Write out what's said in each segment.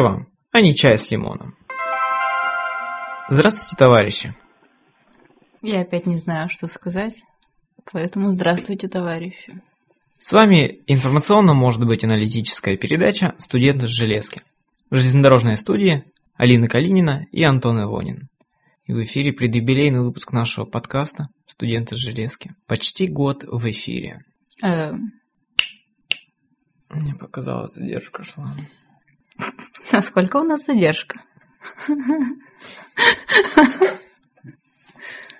вам, а не чай с лимоном. Здравствуйте, товарищи. Я опять не знаю, что сказать, поэтому здравствуйте, товарищи. С вами информационно может быть аналитическая передача «Студенты с железки» в железнодорожной студии Алина Калинина и Антон Ивонин. И в эфире предюбилейный выпуск нашего подкаста «Студенты с железки». Почти год в эфире. Э, Мне показалось, задержка шла. А сколько у нас задержка?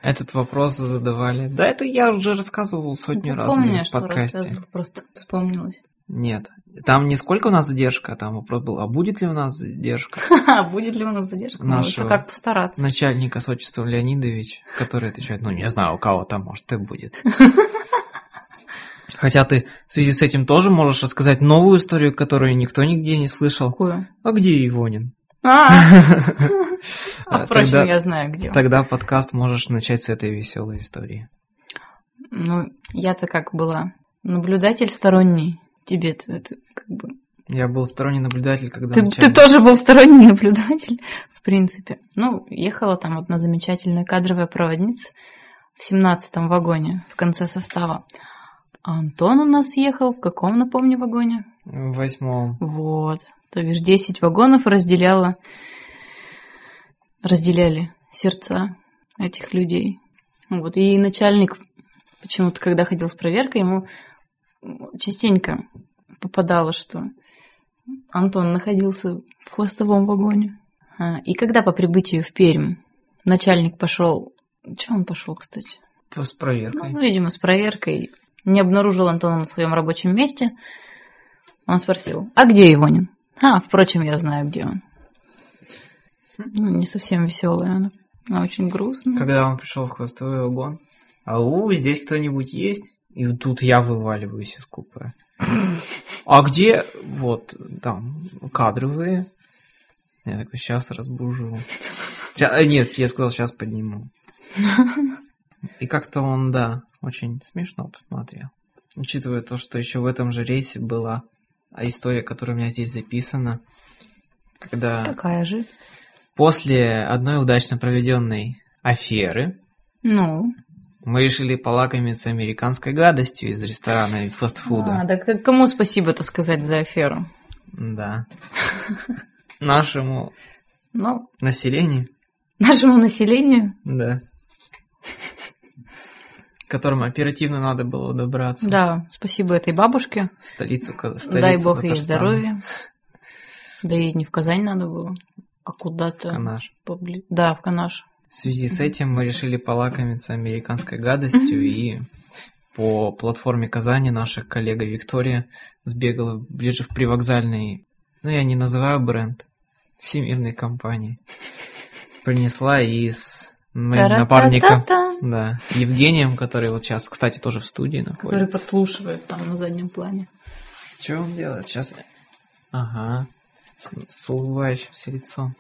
Этот вопрос задавали. Да, это я уже рассказывал сотню раз Помню, в что подкасте. рассказывала, просто вспомнилось. Нет. Там не сколько у нас задержка, а там вопрос был, а будет ли у нас задержка? А будет ли у нас задержка? Ну, Нашего как постараться. Начальника Сочества Леонидович, который отвечает, ну не знаю, у кого там, может, и будет. Хотя ты в связи с этим тоже можешь рассказать новую историю, которую никто нигде не слышал. Какую? А где Ивонин? А, А, впрочем, я знаю, где. Тогда подкаст можешь начать с этой веселой истории. Ну, я-то как была наблюдатель сторонний. Тебе-то это как бы... Я был сторонний наблюдатель, когда Ты, ты тоже был сторонний наблюдатель, в принципе. Ну, ехала там одна замечательная кадровая проводница в семнадцатом вагоне в конце состава. А Антон у нас ехал в каком, напомню, вагоне? В восьмом. Вот. То бишь 10 вагонов разделяло, разделяли сердца этих людей. Вот. И начальник почему-то, когда ходил с проверкой, ему частенько попадало, что Антон находился в хвостовом вагоне. А, И когда по прибытию в Пермь начальник пошел... Че он пошел, кстати? С проверкой. Ну, видимо, с проверкой. Не обнаружил Антона на своем рабочем месте. Он спросил, а где Ивонин? А, впрочем, я знаю, где он. Ну, не совсем веселая она. Она очень грустная. Когда он пришел в хвостовой вагон. Ау, здесь кто-нибудь есть? И тут я вываливаюсь из купе. А где вот там кадровые? Я такой, сейчас разбужу. Ща- а, Нет, я сказал, сейчас подниму. И как-то он, да, очень смешно посмотрел. Учитывая то, что еще в этом же рейсе была история, которая у меня здесь записана, когда Какая же? после одной удачно проведенной аферы Ну, мы решили полакомиться американской гадостью из ресторана и фастфуда. а, да кому спасибо-то сказать за аферу? Да. Нашему Ну, населению, нашему населению, да. Которому оперативно надо было добраться да, спасибо этой бабушке. в столицу, ка- Дай столицу бог ей Татарстана. здоровья. Да и не в Казань надо было, а куда-то... Канаш. побли- Да, в Канаш. В связи с этим мы решили полакомиться американской гадостью и по платформе Казани наша коллега Виктория сбегала ближе в привокзальный, ну я не называю бренд, всемирной компании. Принесла из моим напарником. Да, Евгением, который вот сейчас, кстати, тоже в студии Который находится. подслушивает там на заднем плане. Что он делает сейчас? Ага, с, с улыбающимся лицом.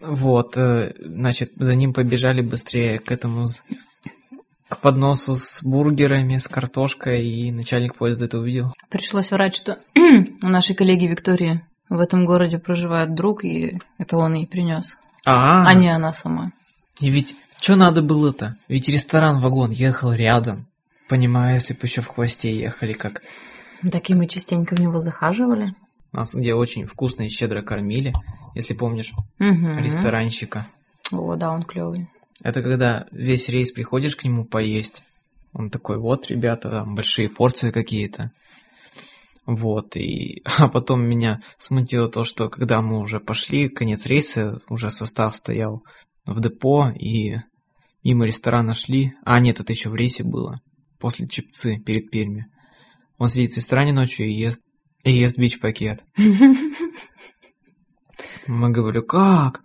Вот, э, значит, за ним побежали быстрее к этому, к подносу с бургерами, с картошкой, и начальник поезда это увидел. Пришлось врать, что у нашей коллеги Виктории в этом городе проживает друг, и это он ей принес, А, а не она сама. и ведь, что надо было-то? Ведь ресторан-вагон ехал рядом. Понимаю, если бы еще в хвосте ехали, как Так и мы частенько в него захаживали. нас где очень вкусно и щедро кормили, если помнишь, Угу. ресторанщика. О, да, он клевый. Это когда весь рейс приходишь к нему поесть. Он такой, вот, ребята, там большие порции какие-то. Вот, и... А потом меня смутило то, что когда мы уже пошли, конец рейса, уже состав стоял в депо, и мимо ресторана шли. А, нет, это еще в рейсе было. После чипцы, перед Перми. Он сидит в ресторане ночью и ест, и ест бич-пакет. Мы говорю, как?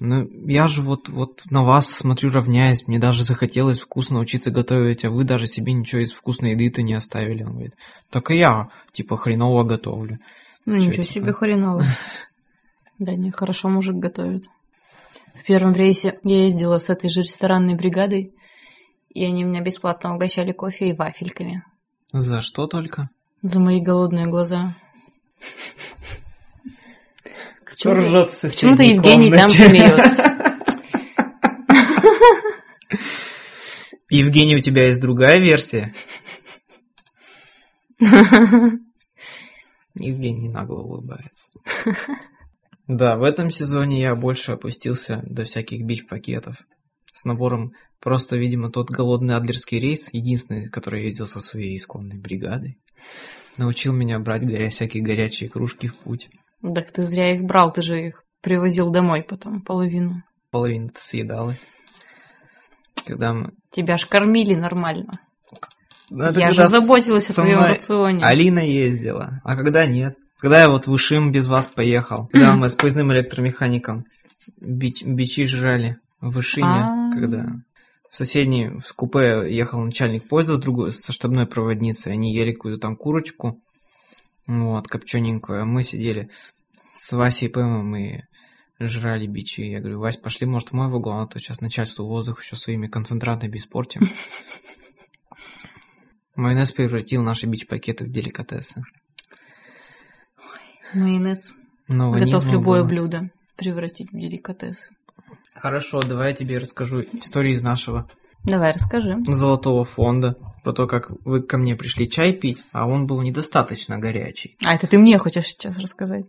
Ну, я же вот, вот на вас смотрю, равняюсь, мне даже захотелось вкусно учиться готовить, а вы даже себе ничего из вкусной еды-то не оставили. Он говорит, так и я, типа, хреново готовлю. Ну, Чё, ничего типа? себе хреново. Да не, хорошо мужик готовит. В первом рейсе я ездила с этой же ресторанной бригадой, и они меня бесплатно угощали кофе и вафельками. За что только? За мои голодные глаза. Почему-то- Ржет в Почему-то Евгений там смеется. Евгений, у тебя есть другая версия? Евгений нагло улыбается. Да, в этом сезоне я больше опустился до всяких бич-пакетов. С набором просто, видимо, тот голодный адлерский рейс, единственный, который я ездил со своей исконной бригадой, научил меня брать горя всякие горячие кружки в путь. Так ты зря их брал, ты же их привозил домой потом, половину. Половина-то съедалась. Когда мы... Тебя ж кормили нормально. Это Я же заботилась о твоем рационе. Алина ездила, а когда нет? Когда я вот в Ишим без вас поехал, когда мы с поездным электромехаником бич- бичи жрали в Ишиме, А. когда в соседней в купе ехал начальник поезда с другой, со штабной проводницей, они ели какую-то там курочку, вот, копчененькую, а мы сидели с Васей Пэмом и жрали бичи. Я говорю, Вась, пошли, может, в мой вагон, а то сейчас начальству воздух еще своими концентратами испортим. Майонез превратил наши бич-пакеты в деликатесы. Майонез Новонизма готов любое было. блюдо превратить в деликатес. Хорошо, давай я тебе расскажу историю из нашего Давай, расскажи. золотого фонда. Про то, как вы ко мне пришли чай пить, а он был недостаточно горячий. А, это ты мне хочешь сейчас рассказать?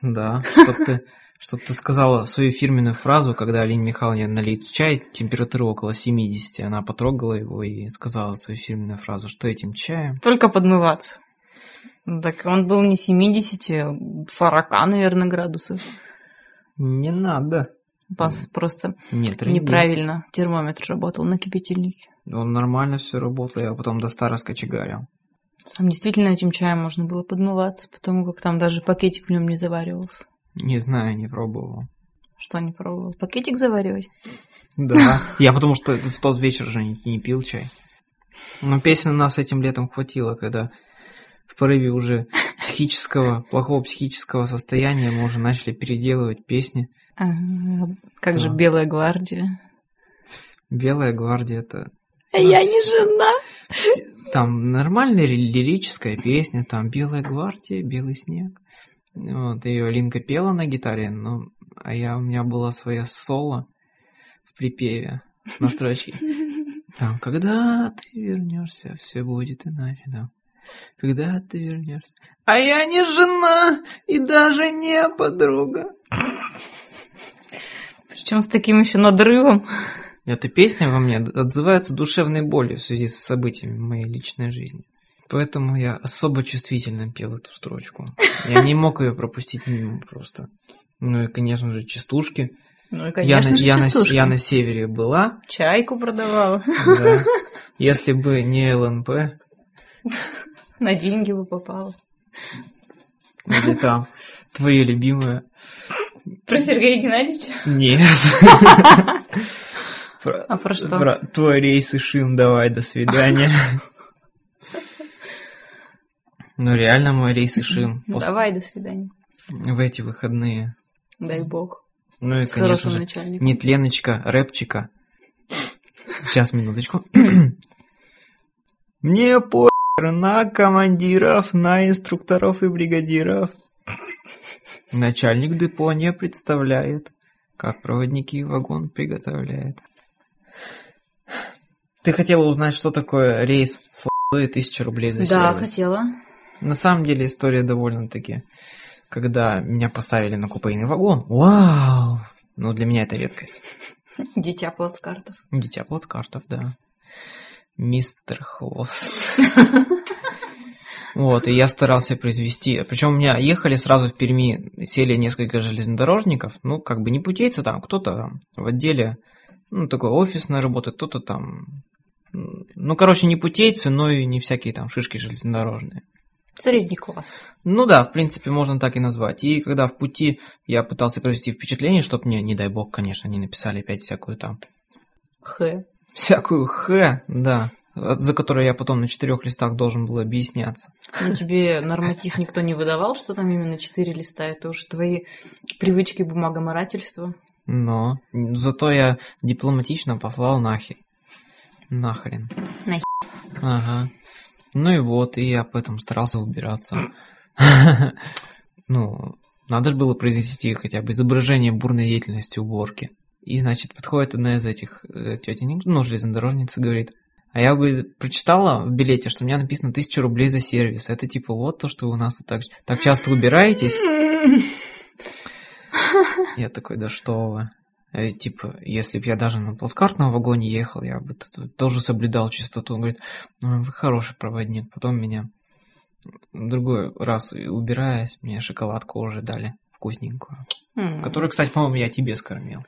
Да, чтоб ты, чтоб ты сказала свою фирменную фразу, когда Алине Михайловне налить чай, температура около 70, она потрогала его и сказала свою фирменную фразу, что этим чаем Только подмываться. Ну, Так он был не 70, 40, наверное, градусов. не надо. Вас просто Не тренди. неправильно термометр работал на кипятильнике. Он нормально все работал, я потом до ста раскочегарил. Там действительно этим чаем можно было подмываться, потому как там даже пакетик в нем не заваривался. Не знаю, не пробовал. Что не пробовал? Пакетик заваривать? Да. Я потому что в тот вечер же не пил чай. Но песен у нас этим летом хватило, когда в порыве уже психического, плохого психического состояния мы уже начали переделывать песни. Ага, как же Да. Белая гвардия? Белая гвардия это... А я не жена. Там нормальная ри- лирическая песня, там Белая гвардия, Белый снег. Вот, ее Линка пела на гитаре, но а я, у меня была своя соло в припеве на строчке. Там, когда ты вернешься, все будет иначе, да. Когда ты вернешься. А я не жена и даже не подруга. Причем с таким еще надрывом. Эта песня во мне отзывается душевной болью в связи с событиями моей личной жизни. Поэтому я особо чувствительно пел эту строчку. Я не мог ее пропустить мимо просто. Ну и, конечно же, частушки. Ну и, я, конечно на, же, я, на, я на севере была. Чайку продавала. да. Если бы не ЛНП, На деньги бы попала. или там твои любимые. Про Сергея Геннадьевича? Нет. Про- А про что? про твой рейс и шим, давай, до свидания. Ну реально мой рейс и шим. Давай, до свидания. В эти выходные. Дай бог. Ну и, конечно же, нетленочка, рэпчика. Сейчас, минуточку. Мне похер на командиров, на инструкторов и бригадиров. Начальник депо не представляет, как проводники вагон приготовляет. Ты хотела узнать, что такое рейс с и тысяча рублей за Да, сервис? хотела. На самом деле история довольно-таки, когда меня поставили на купейный вагон. Вау! Ну, для меня это редкость. Дитя плацкартов. Дитя плацкартов, да. Мистер Хвост. Вот, и я старался произвести... Причем у меня ехали сразу в Перми, сели несколько железнодорожников, ну, как бы не путейцы там, кто-то там в отделе, ну, такой офисной работы, кто-то там... Ну, короче, не путейцы, но и не всякие там шишки железнодорожные. Средний класс. Ну да, в принципе, можно так и назвать. И когда в пути я пытался произвести впечатление, чтобы мне, не дай бог, конечно, не написали опять всякую там... Х. Всякую х, да, за которую я потом на четырех листах должен был объясняться. Ну, тебе норматив никто не выдавал, что там именно четыре листа. Это уж твои привычки бумагоморательства. Но зато я дипломатично послал нахер. Нахрен. Нахер. Ага. Ну и вот, и я об этом старался убираться. Ну, надо же было произвести хотя бы изображение бурной деятельности уборки. И, значит, подходит одна из этих э, тетенек, ну, железнодорожница, говорит, а я, говорит, прочитала в билете, что у меня написано тысяча рублей за сервис. Это типа вот то, что вы у нас так, так часто убираетесь. Я такой, да что вы. Э, типа, если бы я даже на плацкартном вагоне ехал, я бы тоже соблюдал чистоту. Он говорит, ну, вы хороший проводник. Потом меня другой раз убираясь, мне шоколадку уже дали вкусненькую. М. Которую, кстати, по-моему, я тебе скормил.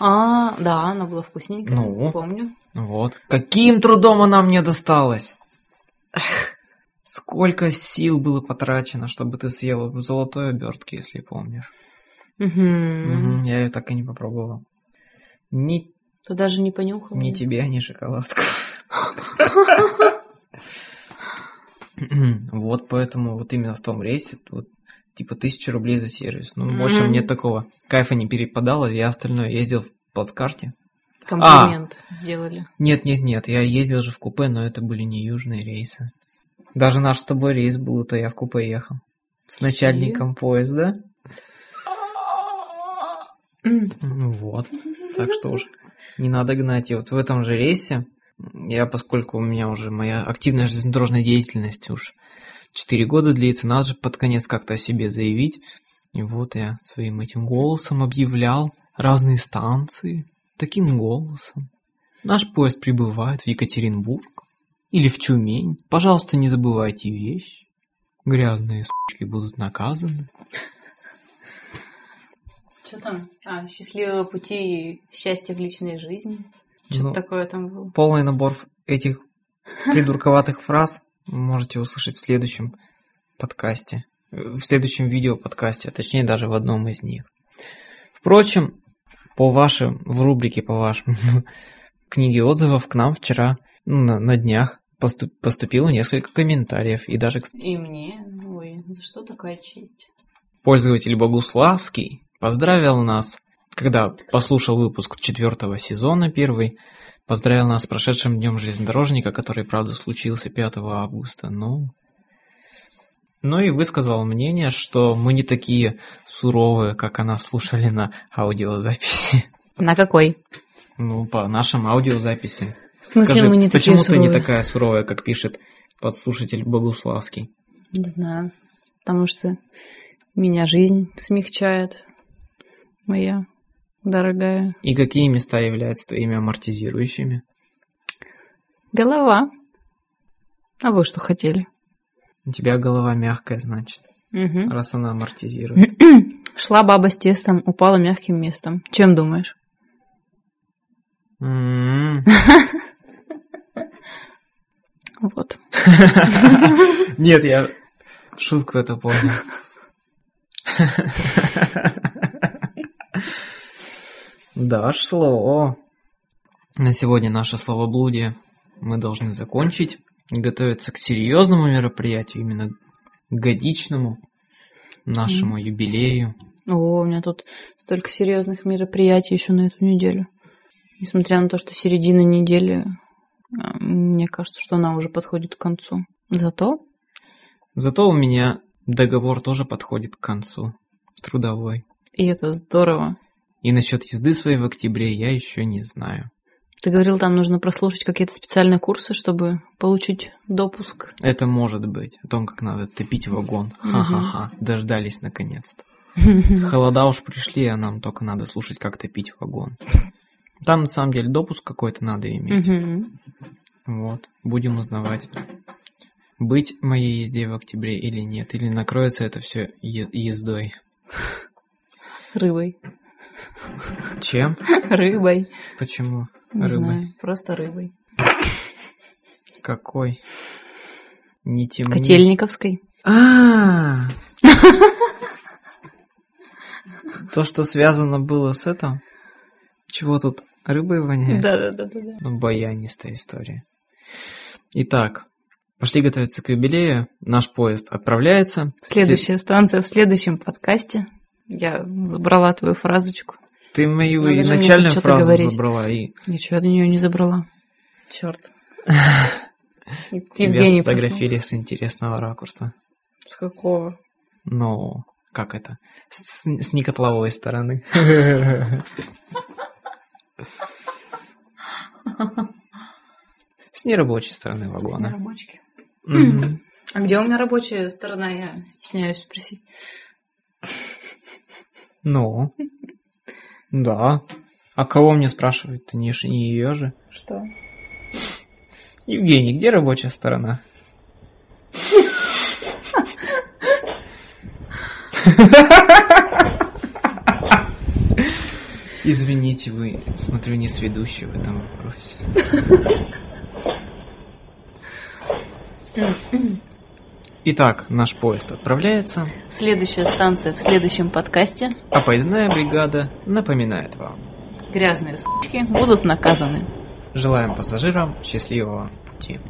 А, да, она была вкусненькая, Ну. помню. Вот. Каким трудом она мне досталась? Сколько сил было потрачено, чтобы ты съела в золотой обертке, если помнишь. Мгм. Мгм, Я ее так и не попробовал. Ни, Ты даже не понюхал? ни тебя, ни шоколадку. Вот поэтому вот именно в том рейсе вот типа тысяча рублей за сервис. Ну, больше Мгм. мне такого кайфа не перепадало, я остальное ездил в плацкарте. Комплимент сделали. Нет, нет, нет, я ездил же в купе, но это были не южные рейсы. Даже наш с тобой рейс был, то я в купе ехал. С начальником поезда. М. Ну Вот. Так что уж не надо гнать. И вот в этом же рейсе, я, поскольку у меня уже моя активная железнодорожная деятельность уж 4 года длится, надо же под конец как-то о себе заявить. И вот я своим этим голосом объявлял разные станции. Таким голосом. Наш поезд прибывает в Екатеринбург или в Тюмень. Пожалуйста, не забывайте вещи. Грязные сучки будут наказаны. Что там? А, счастливого пути и счастья в личной жизни. Что-то Ну, такое там было. Полный набор этих придурковатых фраз можете услышать в следующем подкасте, в следующем видео подкасте, а точнее даже в одном из них. Впрочем, по вашим, в рубрике по вашим книге отзывов к нам вчера, ну, на, на днях, посту- поступило несколько комментариев, и даже И мне. Ой, за что такая честь? пользователь Богуславский поздравил нас, когда послушал выпуск четвертого сезона первый, поздравил нас с прошедшим днем железнодорожника, который, правда, случился 5 августа. Ну, ну и высказал мнение, что мы не такие суровые, как о нас слушали на аудиозаписи. На какой? Ну, по нашим аудиозаписи. В смысле, Скажи, мы не такие почему ты не суровые? такая суровая, как пишет подслушатель Богуславский? Не знаю. Потому что меня жизнь смягчает. Моя дорогая. И какие места являются твоими амортизирующими? Голова. А вы что хотели? У тебя голова мягкая, значит, Мгм. раз она амортизирует. Шла баба с тестом, упала мягким местом. Чем думаешь? М. Вот. Нет, я шутку это понял. Дошло. На сегодня наше словоблудие мы должны закончить. Готовиться к серьезному мероприятию, именно годичному нашему юбилею. О, у меня тут столько серьезных мероприятий еще на эту неделю. Несмотря на то, что середина недели, а, мне кажется, что она уже подходит к концу. Зато Зато у меня договор тоже подходит к концу. Трудовой. и это здорово. И насчет езды своей в октябре я еще не знаю. Ты говорил, там нужно прослушать какие-то специальные курсы, чтобы получить допуск. Это может быть. О том, как надо топить вагон. Ха-ха-ха. Дождались наконец-то. Холода уж пришли, а нам только надо слушать, как топить вагон. Там на самом деле допуск какой-то надо иметь. Вот. Будем узнавать. Быть моей езде в октябре или нет. Или накроется это все ездой. Рыбой. Чем? Рыбой. Почему? Не Рыбой. знаю, просто рыбой. Какой? Не темни. Котельниковской. А. То, что связано было с этим? Чего тут рыбой воняет? Да-да-да. Ну, баянистая история. Итак, пошли готовиться к юбилею. Наш поезд отправляется. Следующая станция в следующем подкасте. Я забрала твою фразочку. Ты мою Надо и же мне начальную хоть что-то фразу говорить. забрала, и Ничего я до нее не забрала. Черт. тебя Евгений сфотографировали с интересного ракурса. С какого? Ну, как это, с, с некотловой стороны. С нерабочей стороны вагона. Рабочки. Мгм. А где у меня рабочая сторона? Я стесняюсь спросить. Ну, да. А кого мне спрашивать? Ты не, не ее же. Что? Евгений, где рабочая сторона? Извините, вы, смотрю, не сведущий в этом вопросе. Итак, наш поезд отправляется, Следующая станция в следующем подкасте. а поездная бригада напоминает вам. Грязные сучки будут наказаны. Желаем пассажирам счастливого пути.